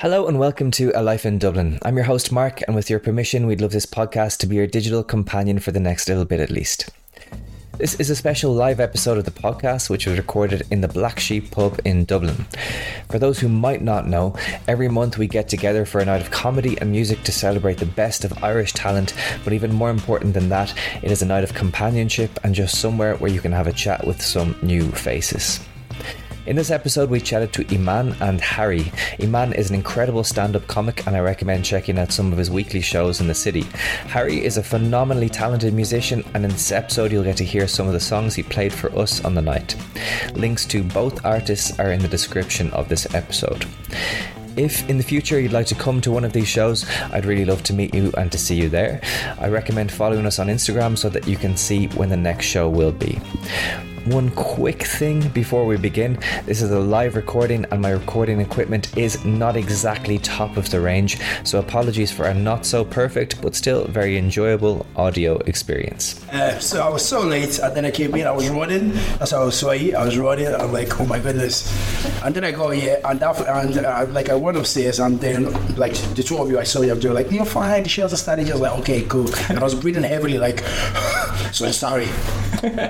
Hello and welcome to A Life in Dublin. I'm your host, Mark, and with your permission, we'd love this podcast to be your digital companion for the next little bit at least. This is a special live episode of the podcast, which was recorded in the Black Sheep pub in Dublin. For those who might not know, every month we get together for a night of comedy and music to celebrate the best of Irish talent, but even more important than that, it is a night of companionship and just somewhere where you can have a chat with some new faces. In this episode, we chatted to Emman and Harry. Emman is an incredible stand up comic, and I recommend checking out some of his weekly shows in the city. Harry is a phenomenally talented musician, and in this episode, you'll get to hear some of the songs he played for us on the night. Links to both artists are in the description of this episode. If in the future you'd like to come to one of these shows, I'd really love to meet you and to see you there. I recommend following us on Instagram so that you can see when the next show will be. One quick thing before we begin this is a live recording, and my recording equipment is not exactly top of the range, so apologies for a not so perfect but still very enjoyable audio experience. Uh, so I was so late, and then I came in. I was running. That's how I was sweaty. I was running. I'm like, oh my goodness. And then I go, yeah, and and uh, like I went upstairs, and then like the two of you, I saw you. They were like, you're fine. The shells are starting. I was like, okay, cool. And I was breathing heavily, like, so I'm sorry.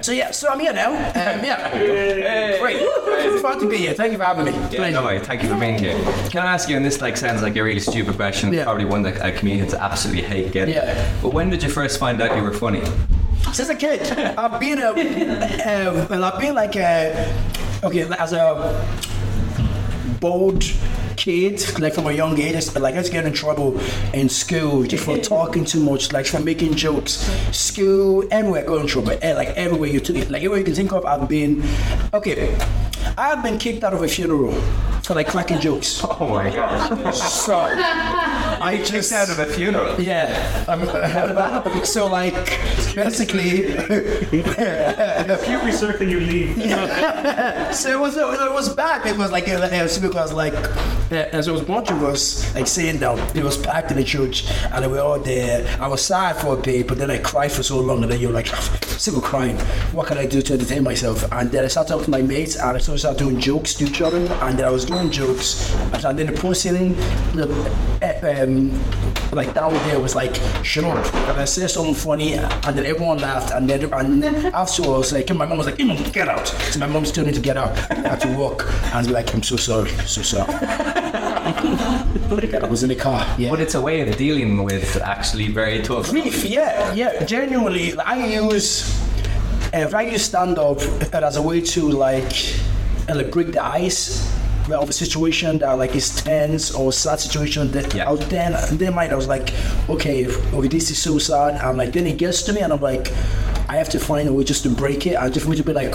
so yeah, so I'm here now. Um, yeah, great. It's fun to be here. Thank you for having me. Yeah, no, way. thank you for being here. Can I ask you, and this like sounds like a really stupid question, Yeah. probably one that uh, comedians absolutely hate getting. Yeah. But when did you first find out you were funny? Since a kid, I've been a, uh, well, I've been like a, okay, as a bold kid, like from a young age, I like I used to get in trouble in school just for talking too much, like for making jokes. School, everywhere, I got in trouble. Eh, Like everywhere you took it, like everywhere you can think of, I've been. Okay, I've been kicked out of a funeral for like cracking jokes. Oh my god. So I just Kicked out of a funeral. yeah. Um, so like basically. Every circle you leave. So it was it was bad like it was because like as I was watching was like saying that it was packed in the church and we were all there. I was sad for a bit, but then I cried for so long and then you're like of crying. What can I do to entertain myself? And then I sat up with my mates and I started start doing jokes to each other and then I was doing jokes and then the person the uh, um, like down there was like shut up and I said something funny and then everyone laughed and then and afterwards like my mom was like "Emman, get out. So my mom's still need to get out. I had to walk and be like I'm so sorry so sorry. I was in the car yeah. But it's a way of dealing with actually very tough. grief yeah yeah genuinely I use if I use stand up as a way to like like break the ice of a situation that like is tense or sad situation that Yeah. I was then then mind I was like okay okay this is so sad I'm like then it gets to me and I'm like I have to find a way just to break it. I just want to be like,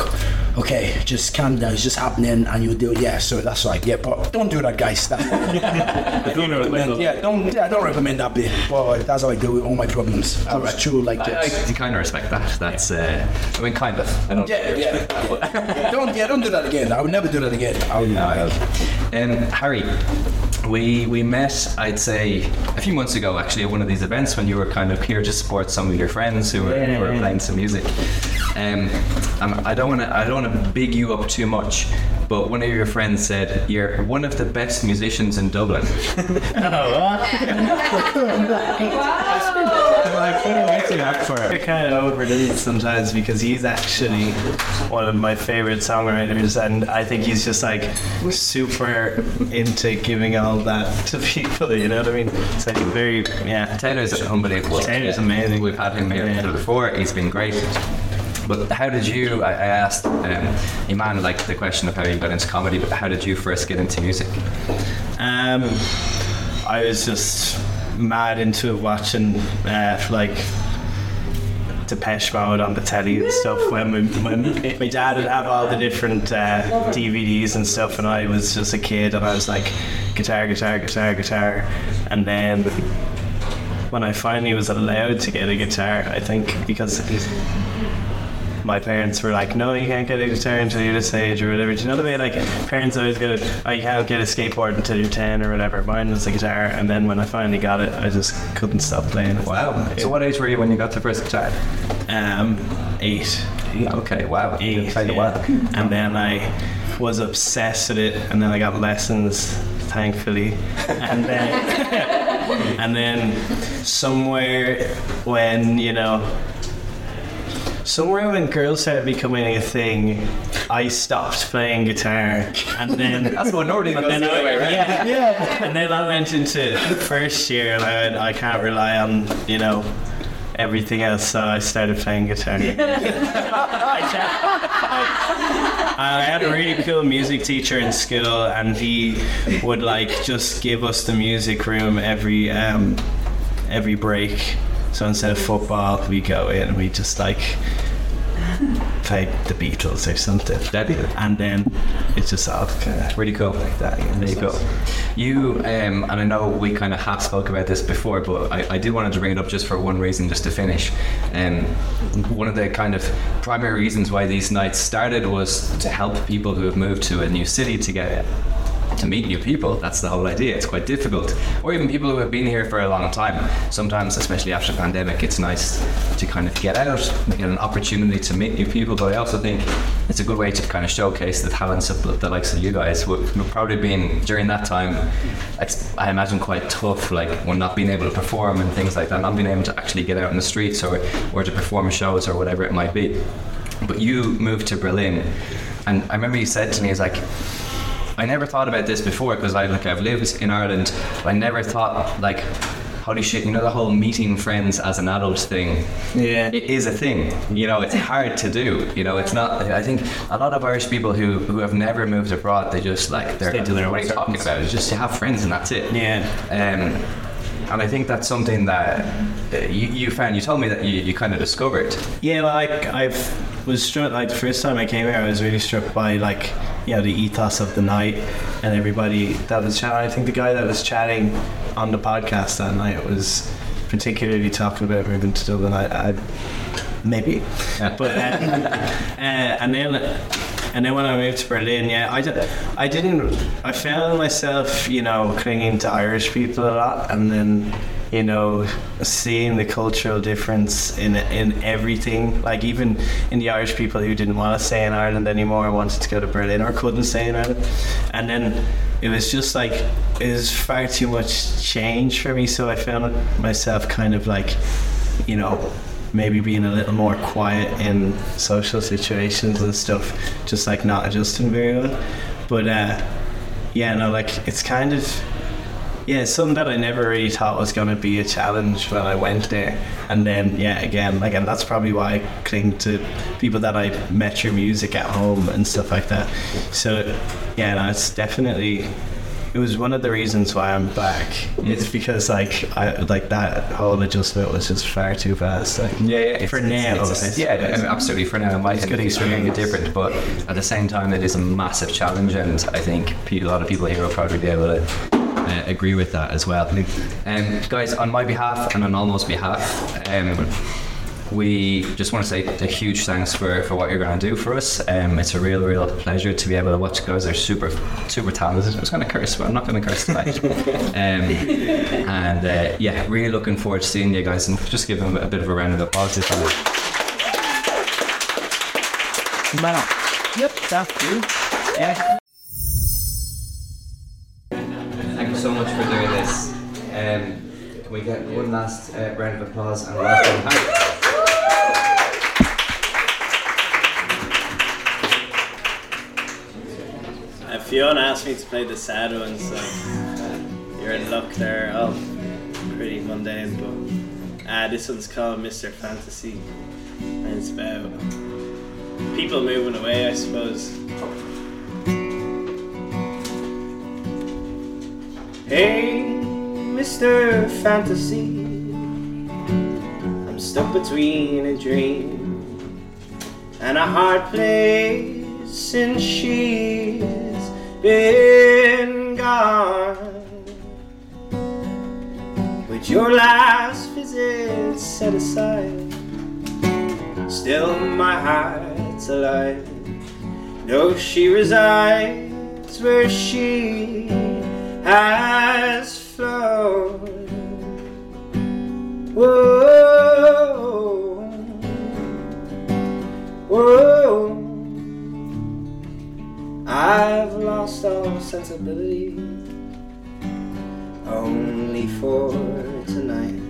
okay, just calm down. It's just happening, and you do it. Yeah, so that's right. Yeah, but don't do that, guys. That, don't recommend yeah, don't. Yeah, I don't recommend that bit. But that's how I deal with all my problems. I was true like I, this. I kind of respect that. That's, uh, I mean, kind of. I don't. yeah, yeah. don't. Yeah, don't do that again. I would never do that again. I would, Um, Harry, we we met, I'd say, a few months ago actually at one of these events when you were kind of here to support some of your friends who were, who were playing some music. Um, and I don't want to I don't want to big you up too much, but one of your friends said you're one of the best musicians in Dublin. Oh, I put it way too hard for it. I kind of overdo it sometimes because he's actually one of my favorite songwriters, and I think he's just like super into giving all that to people. You know what I mean? It's like very, yeah. Taylor's unbelievable. Taylor's amazing. We've had him here Yeah. before. He's been great. But how did you? I, I asked um, Emman like the question of how you got into comedy, but how did you first get into music? Um, I was just mad into watching uh, like Depeche Mode on the telly and stuff when my, when my dad would have all the different uh, DVDs and stuff and I was just a kid and I was like guitar guitar guitar guitar and then when I finally was allowed to get a guitar I think because my parents were like, no, you can't get a guitar until you're this age or whatever. Do you know the way like parents always get a, oh, you can't get a skateboard until you're 10 or whatever. Mine was a guitar, and then when I finally got it, I just couldn't stop playing. it. Wow. So what age were you when you got the first guitar? Um, eight. Okay. Wow. Eight. Played a yeah. while. And then I was obsessed with it, and then I got lessons, thankfully, and then and then somewhere when you know somewhere when girls started becoming a thing, I stopped playing guitar, and then That's what normally goes then the I, other way, right? yeah, yeah, and then I went into the first year, and I, went, I can't rely on you know everything else, so I started playing guitar. I I had a really cool music teacher in school, and he would like just give us the music room every um, every break. So instead of football, we go in and we just like play the Beatles or something. Deadly. And then it's just all kind of Really cool. like that. yeah. There you go. You um, and I know we kind of half spoke about this before, but I, I did wanted to bring it up just for one reason, just to finish. Um, one of the kind of primary reasons why these nights started was to help people who have moved to a new city to get to meet new people. That's the whole idea. It's quite difficult, or even people who have been here for a long time. Sometimes, especially after the pandemic, it's nice to kind of get out, and get an opportunity to meet new people. But I also think it's a good way to kind of showcase the talents of the, likes of you guys, have probably been during that time, I imagine quite tough, like when not being able to perform and things like that, not being able to actually get out in the streets or or to perform shows or whatever it might be. But you moved to Berlin, and I remember you said to me, "It's like." I never thought about this before because I like I've lived in Ireland, but I never thought like, holy shit, you know the whole meeting friends as an adult thing. Yeah. It is a thing. You know, it's hard to do. You know, it's not. I think a lot of Irish people who who have never moved abroad, they just like they're Stay to their what are talking about? It's just to have friends and that's it. Yeah. Um, and I think that's something that uh, you, you found. You told me that you, you kind of discovered. Yeah, like I've was struck like the first time I came here, I was really struck by like you know the ethos of the night and everybody that was chatting. I think the guy that was chatting on the podcast that night was particularly talking about moving to Dublin. I, I maybe, Yeah. but uh, uh, and then. And then when I moved to Berlin, yeah, I, did, I didn't. I found myself, you know, clinging to Irish people a lot, and then, you know, seeing the cultural difference in in everything. Like even in the Irish people who didn't want to stay in Ireland anymore, wanted to go to Berlin or couldn't stay in Ireland, and then it was just like it was far too much change for me. So I found myself kind of like, you know, maybe being a little more quiet in social situations and stuff, just like not adjusting very well. But uh, yeah, no, like it's kind of yeah, it's something that I never really thought was going to be a challenge when I went there. And then yeah, again, and that's probably why I cling to people that I met your music at home and stuff like that. So yeah, no, it's definitely it was one of the reasons why I'm back. It's because like I like that whole adjustment was just far too fast. Like, Yeah, yeah. For it's- now, it's- it's- yeah, absolutely. For now, it might It's be good experience. different, but at the same time, it is a massive challenge, and I think a lot of people here will probably be able to uh, agree with that as well. Um, guys, on my behalf and on Almost behalf, um, we just want to say a huge thanks for, for what you're going to do for us. Um, it's a real, real pleasure to be able to watch you guys. They're super, super talented. I was going to curse, but I'm not going to curse tonight. um, and uh, yeah, really looking forward to seeing you guys and just give them a bit of a round of applause. If you Yep, that's you. Yeah. Get one last uh, round of applause and welcome Harry? Uh, Fiona asked me to play the sad ones, so uh, you're in luck there. Oh, pretty mundane, but uh, this one's called Mr. Fantasy, and it's about people moving away, I suppose. Hey, Mr. Fantasy, I'm stuck between a dream and a hard place since she's been gone. With your last visit set aside, still my heart's alive. Though she resides where she has flown. Whoa. Whoa, I've lost all sensibility only for tonight.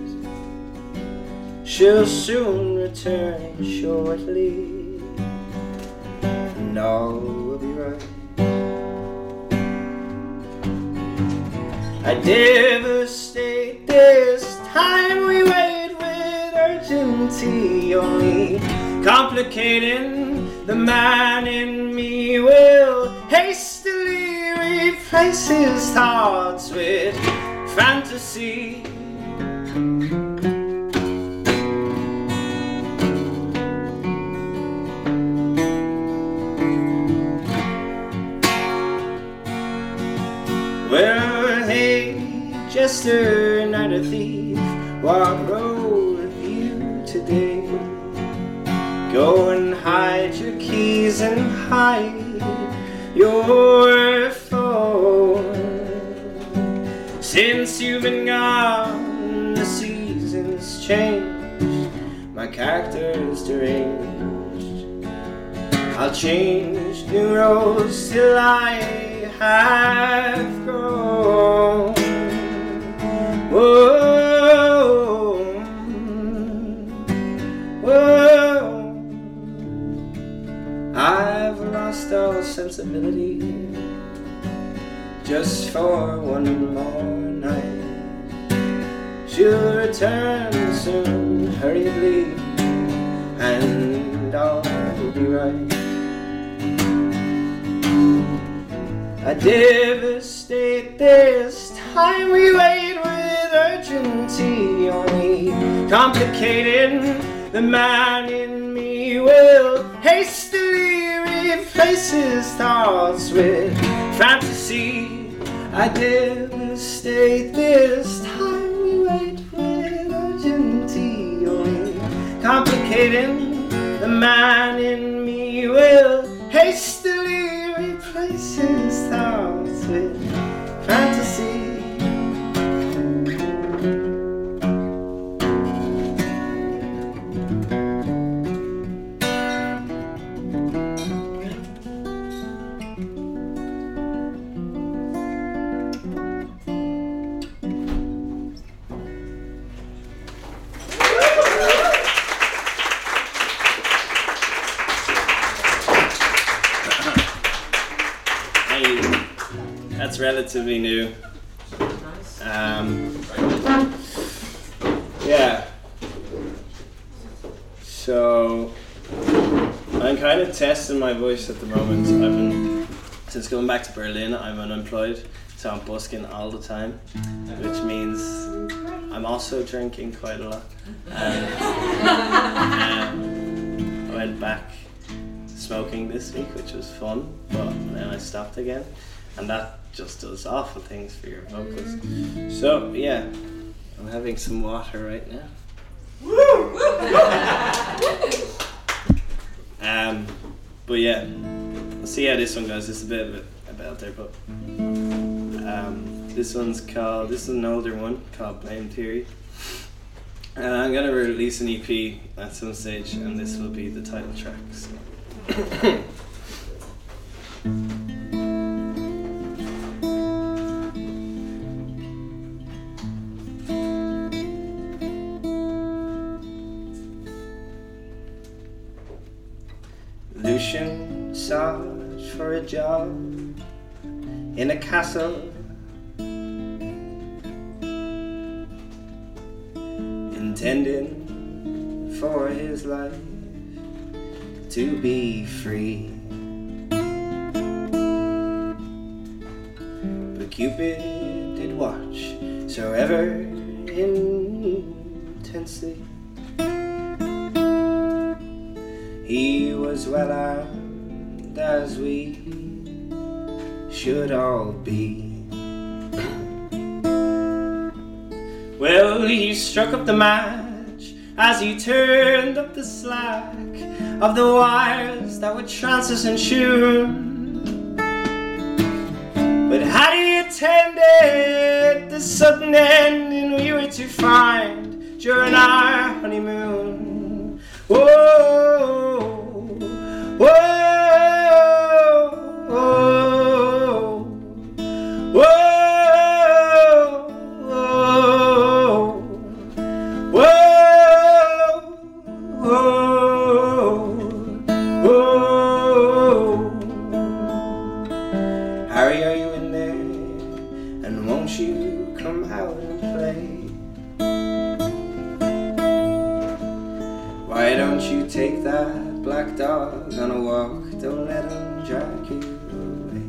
She'll soon return shortly, and all I devastate this time we wait with urgency. Only complicating the man in me will hastily replace his thoughts with fantasy jester, not a thief, what road have you today? Go and hide your keys and hide your phone. Since you've been gone, the seasons changed, my character's deranged. I'll change new roads till I have grown. Whoa, whoa. I've lost all sensibility just for one more night. She'll return soon, hurriedly, and all will be right. I devastate this time we wait urgency only complicating the man in me will hastily replace his thoughts with fantasy. I devastate this time we wait with urgency only complicating the man in me will hastily relatively new. Um, yeah. So I'm kind of testing my voice at the moment. I've been since going back to Berlin. I'm unemployed, so I'm busking all the time, which means I'm also drinking quite a lot. Um, um, I went back smoking this week, which was fun, but then I stopped again, and that just does awful things for your vocals. So yeah, I'm having some water right now. um, but yeah, we'll see how this one goes. This is a bit of a, a belter, but um, this one's called. This is an older one called Blame Theory. And I'm gonna release an EP at some stage, and this will be the title track. So. castle intending for his life to be free. But Cupid did watch so ever intensely. He was well armed as we should all be. Well, he struck up the match as he turned up the slack of the wires that would Francis and tune. But had he attended the sudden ending we were to find during our honeymoon? Whoa, whoa, whoa, you take that black dog on a walk? Don't let him drag you away.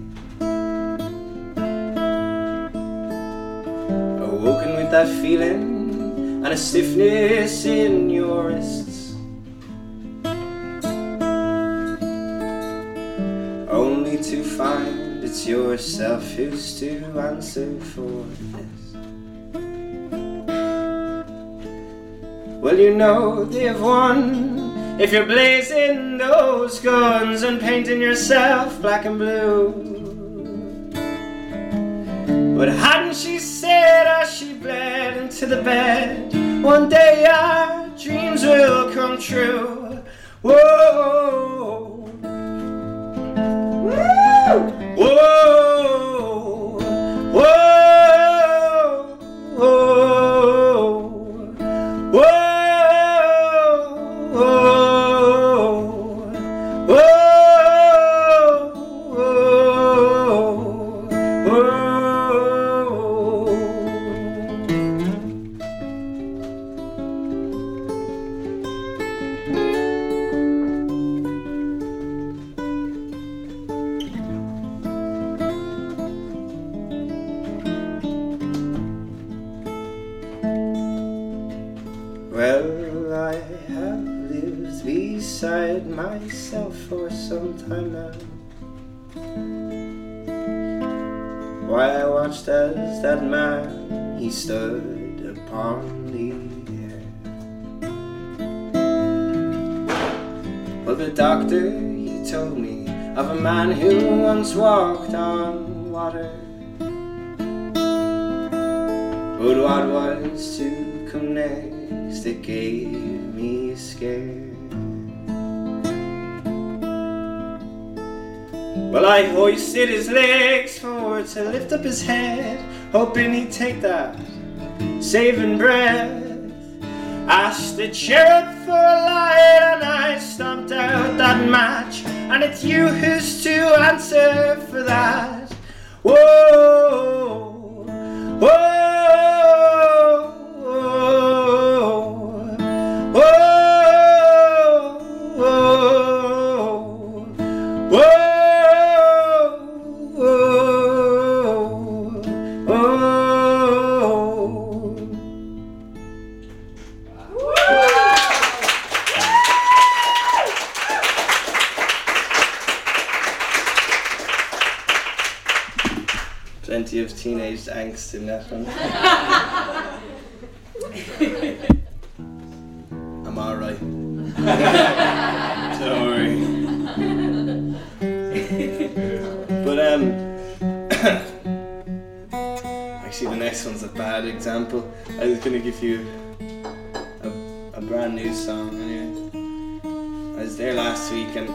Awoken with that feeling and a stiffness in your wrists. Only to find it's yourself who's to answer for this. Well, you know they've won if you're blazing those guns and painting yourself black and blue. But hadn't she said as she bled into the bed, one day our dreams will come true? Whoa. Doctor he told me of a man who once walked on water. But what was to come next, it gave me a scare. Well, I hoisted his legs forward to lift up his head, hoping he'd take that saving breath. Asked the cherub for a light, and I stomped out that match. And it's you who's to answer for that. Whoa, whoa, in that one. I'm alright. Don't worry. but um, actually, the next one's a bad example. I was gonna give you a, a brand new song anyway. I was there last week and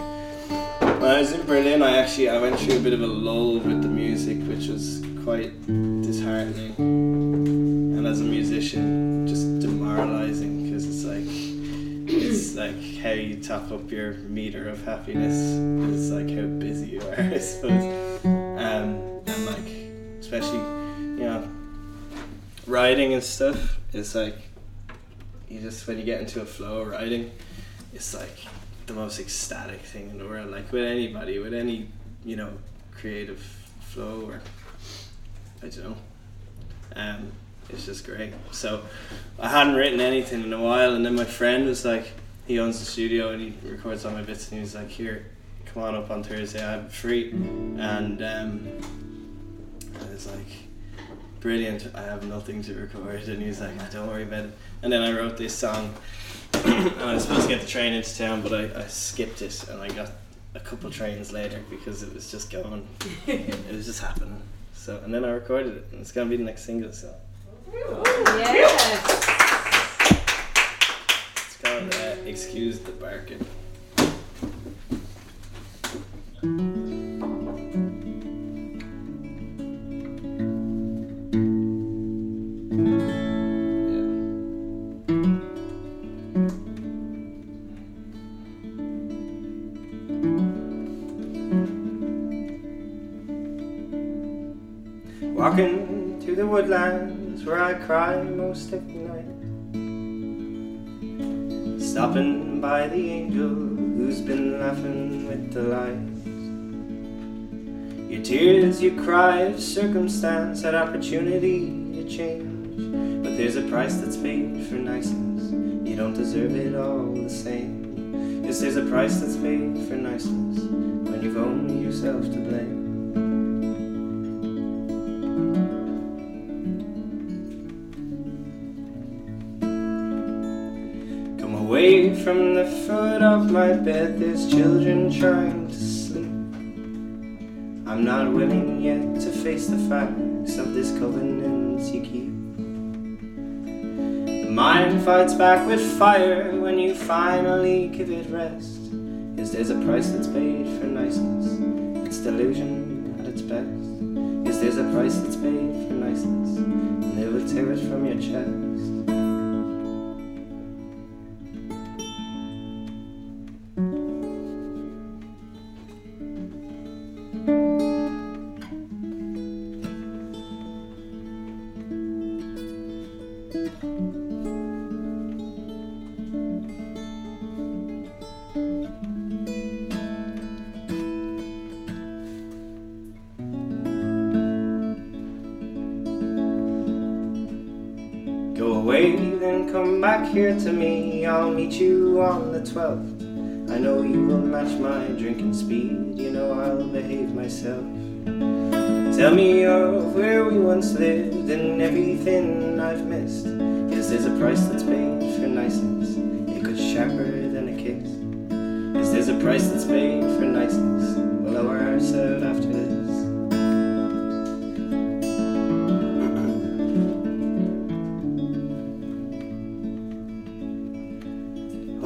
I was in Berlin, I actually I went through a bit of a lull with the music, which was quite disheartening. And as a musician, just demoralizing because it's like it's like how you top up your meter of happiness is like how busy you are, I suppose. Um, and like especially you know writing and stuff. It's like you just when you get into a flow of writing, it's like the most ecstatic thing in the world. Like with anybody, with any you know creative flow or I don't know. Um, it's just great. So I hadn't written anything in a while, and then my friend was like, he owns the studio and he records all my bits, and he was like, "Here, come on up on Thursday. I'm free," and um, I was like, "Brilliant! I have nothing to record," and he was like, "Don't worry about it." And then I wrote this song, I was supposed to get the train into town, but I, I skipped it, and I got a couple trains later because it was just going, it was just happening. So and then I recorded it, and it's gonna be the next single. So Yes. it's called uh, "Excuse the Barking." By the angel who's been laughing with the lights. Your tears your cry of circumstance had opportunity to change. But there's a price that's paid for niceness. You don't deserve it all the same. Yes, there's a price that's paid for niceness when you've only yourself to blame. From the foot of my bed, there's children trying to sleep. I'm not willing yet to face the facts of this covenant you keep. The mind fights back with fire when you finally give it rest. Yes, there's a price that's paid for niceness, it's delusion at its best. Yes, there's a price that's paid for niceness, and they will tear it from your chest. Here to me. I'll meet you on the 12th. I know you will match my drinking speed. You know I'll behave myself. Tell me of where we once lived and everything I've missed. Yes, there's a price that's paid for niceness. It goes sharper than a kiss. Yes, there's a price that's paid for niceness. We'll lower ourselves after this.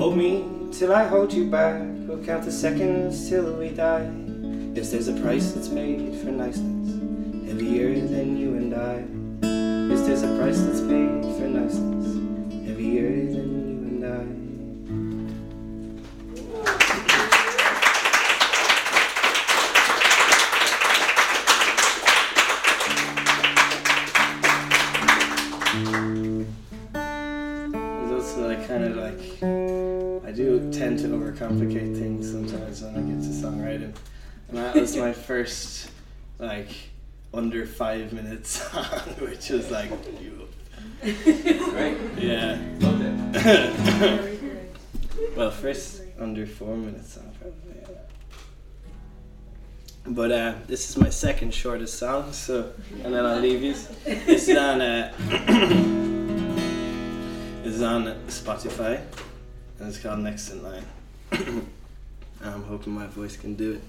Hold me till I hold you back. We'll count the seconds till we die. Yes, there's a price that's paid for niceness, heavier than you and I. Yes, there's a price that's paid for niceness, heavier than overcomplicate things sometimes when I get to songwriting, and that was my first like under five minute song, which was like Great. yeah. well, first under four minute song probably. Yeah. But uh, this is my second shortest song, so and then I'll leave you. This is on uh, this is on Spotify, and it's called Next in Line. I'm hoping my voice can do it.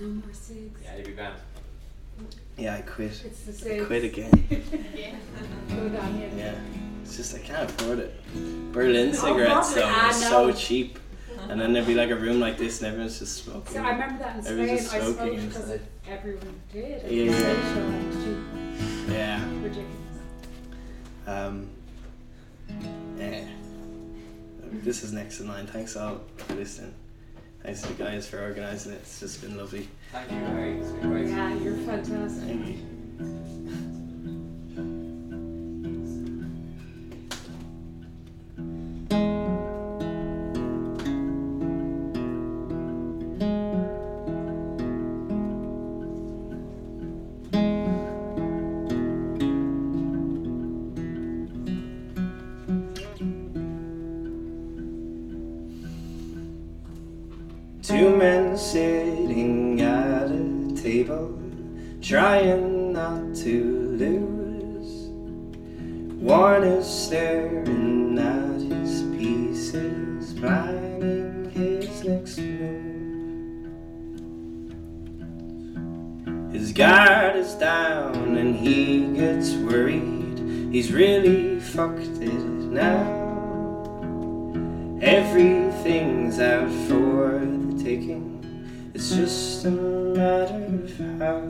Number six. Yeah, you'd be banned. Yeah, I quit. It's the I quit again. Good. Yeah, it's just I can't afford it. Berlin cigarettes though are so cheap, and then there'd be like a room like this, and everyone's just smoking. So I remember that in Spain. I smoking smoked because it, everyone did. It Yeah, yeah. social and cheap. Yeah. Ridiculous. Um, yeah. This is next in line. Thanks all for listening. Thanks to the guys for organising it. It's just been lovely. Thank you, Harry. It's been great. Yeah, you're fantastic. Sitting at a table, trying not to lose. One is staring at his pieces, planning his next move. His guard is down and he gets worried. He's really fucked It's just a matter of how.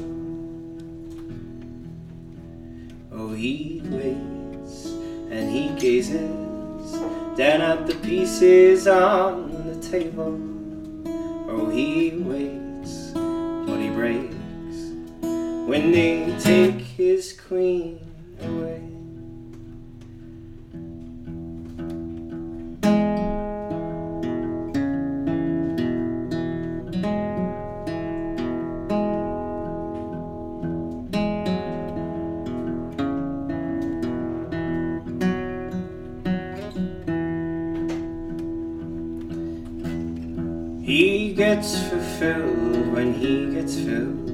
Oh, he waits and he gazes down at the pieces on the table. Gets fulfilled when he gets filled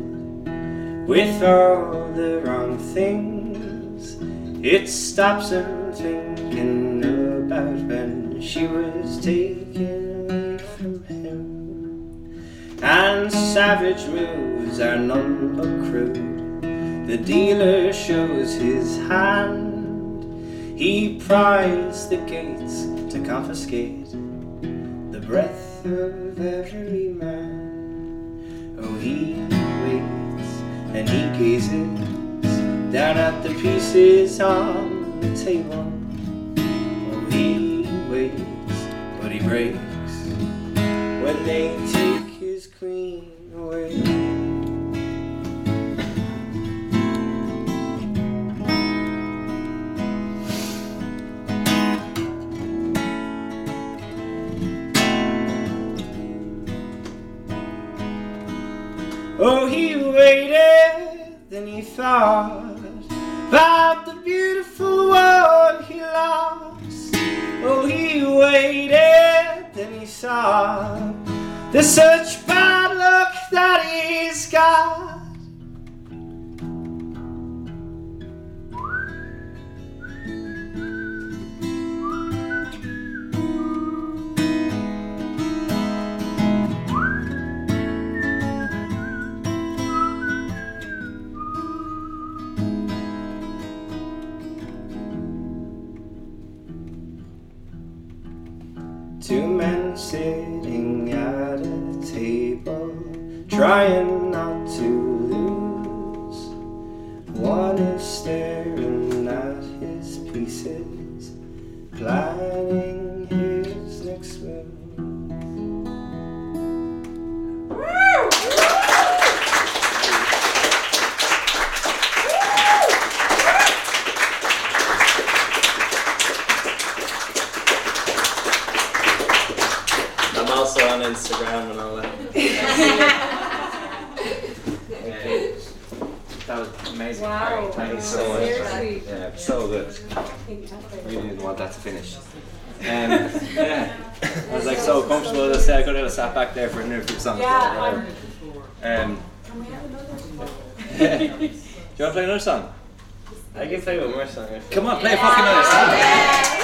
with all the wrong things. It stops him thinking about when she was taken away from him. And savage moves are none but crude. The dealer shows his hand. He pries the gates to confiscate the breath of every gazes down at the pieces on the table. Then he thought about the beautiful one he lost. Oh, he waited, then he saw the such also on Instagram and all that. That was amazing. Wow. Harry. Thank you so much. Seriously. Yeah, so good. Really didn't want that to finish. Um, yeah, I was like so comfortable to say I could have sat back there for an interview or something. Yeah, I'm, Um, Can we have another? do you want to play another song? I can play one more song. if you Come on, play a fucking another song.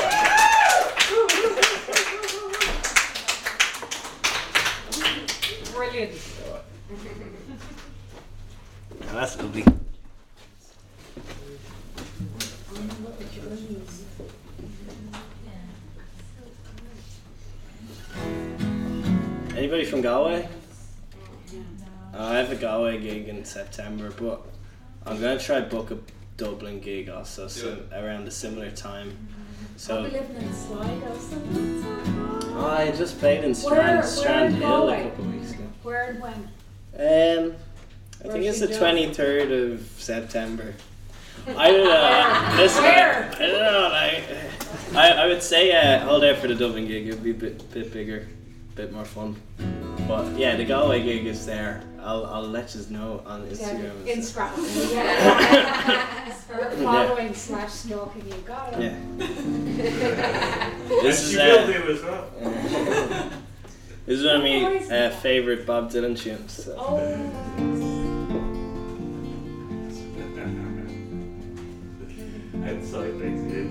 September, but I'm gonna try book a Dublin gig also so around a similar time. I'll So be living in Sligo, so that's oh, I just played in Strand, Where- where Strand in Hill a couple of weeks ago. Where and when? Um, I think it's the twenty third of September. I don't know. Listen, I, I don't know. Like, I, I would say uh, hold out for the Dublin gig. It'd be a bit bit bigger, bit more fun. But yeah, the Galway gig is there. I'll I'll let you know on Instagram. and stuff. Instagram. Yeah. Or following slash stalking you. Got it. Yeah. This she is will uh, do as well. this is one of my uh, favorite Bob Dylan tunes. So. Oh. Outside basically.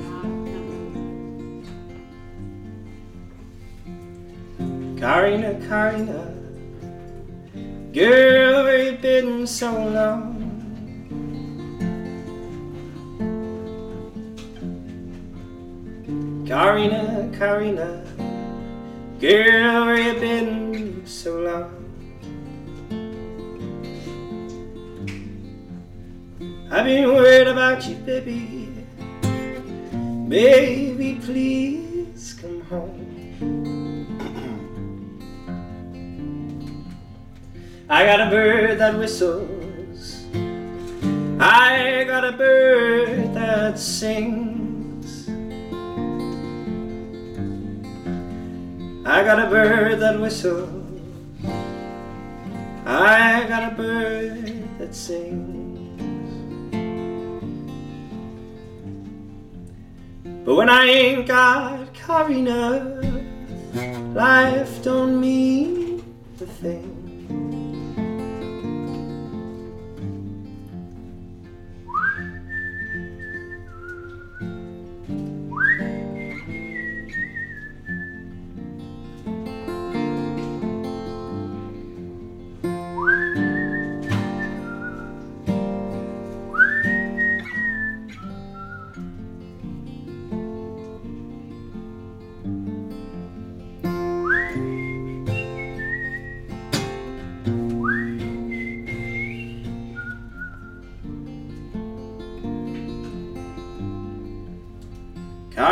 Corrina, Corrina, girl, where you been so long? Corrina, Corrina, girl, where you been so long? I've been worried about you, baby. Baby, please I got a bird that whistles. I got a bird that sings. I got a bird that whistles. I got a bird that sings. But when I ain't got Corrina, life don't mean a thing.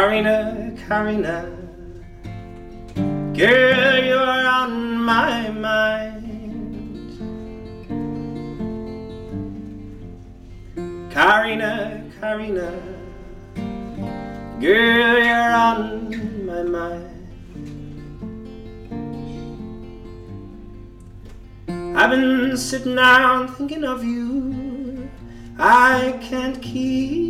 Corrina, Corrina, girl, you are on my mind. Corrina, Corrina, girl, you're on my mind. I've been sitting down thinking of you. I can't keep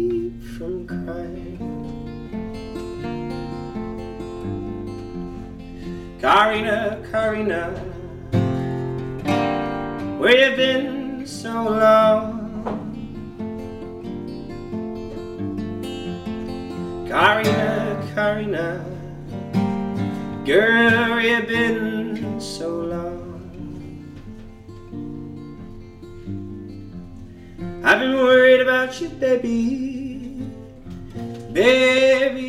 Corrina, Corrina, where you been so long? Corrina, Corrina, girl, where you been so long? I've been worried about you, baby. Baby,